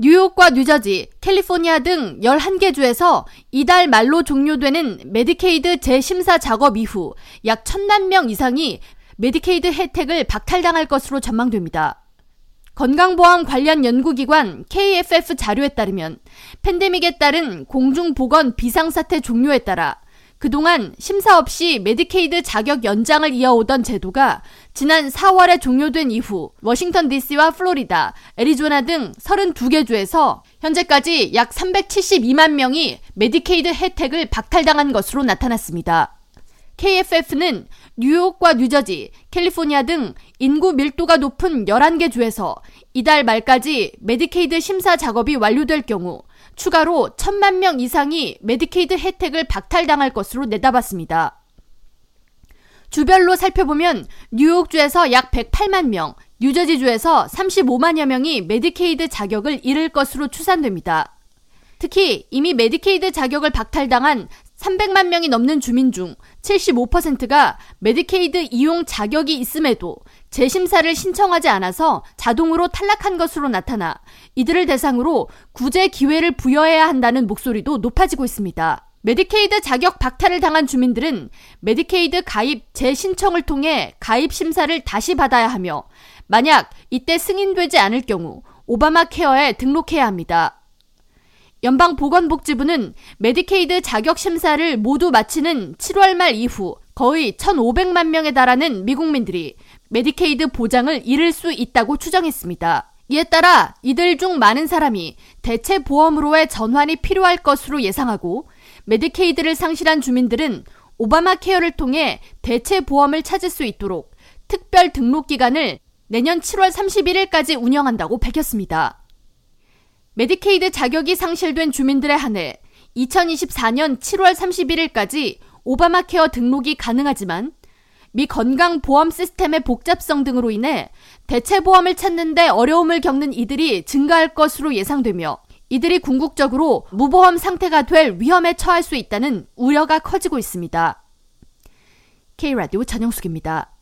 뉴욕과 뉴저지, 캘리포니아 등 11개 주에서 이달 말로 종료되는 메디케이드 재심사 작업 이후 약 천만 명 이상이 메디케이드 혜택을 박탈당할 것으로 전망됩니다. 건강보험 관련 연구기관 KFF 자료에 따르면 팬데믹에 따른 공중보건 비상사태 종료에 따라 그동안 심사 없이 메디케이드 자격 연장을 이어오던 제도가 지난 4월에 종료된 이후 워싱턴 DC와 플로리다, 애리조나 등 32개 주에서 현재까지 약 372만 명이 메디케이드 혜택을 박탈당한 것으로 나타났습니다. KFF는 뉴욕과 뉴저지, 캘리포니아 등 인구 밀도가 높은 11개 주에서 이달 말까지 메디케이드 심사 작업이 완료될 경우 추가로 천만 명 이상이 메디케이드 혜택을 박탈당할 것으로 내다봤습니다. 주별로 살펴보면 뉴욕주에서 약 108만 명, 뉴저지주에서 35만여 명이 메디케이드 자격을 잃을 것으로 추산됩니다. 특히 이미 메디케이드 자격을 박탈당한 300만 명이 넘는 주민 중 75%가 메디케이드 이용 자격이 있음에도 재심사를 신청하지 않아서 자동으로 탈락한 것으로 나타나 이들을 대상으로 구제 기회를 부여해야 한다는 목소리도 높아지고 있습니다. 메디케이드 자격 박탈을 당한 주민들은 메디케이드 가입 재신청을 통해 가입 심사를 다시 받아야 하며 만약 이때 승인되지 않을 경우 오바마 케어에 등록해야 합니다. 연방보건복지부는 메디케이드 자격 심사를 모두 마치는 7월 말 이후 거의 1,500만 명에 달하는 미국민들이 메디케이드 보장을 잃을 수 있다고 추정했습니다. 이에 따라 이들 중 많은 사람이 대체 보험으로의 전환이 필요할 것으로 예상하고 메디케이드를 상실한 주민들은 오바마 케어를 통해 대체 보험을 찾을 수 있도록 특별 등록 기간을 내년 7월 31일까지 운영한다고 밝혔습니다. 메디케이드 자격이 상실된 주민들에 한해 2024년 7월 31일까지 오바마 케어 등록이 가능하지만 미 건강보험 시스템의 복잡성 등으로 인해 대체보험을 찾는데 어려움을 겪는 이들이 증가할 것으로 예상되며 이들이 궁극적으로 무보험 상태가 될 위험에 처할 수 있다는 우려가 커지고 있습니다. K라디오 전영숙입니다.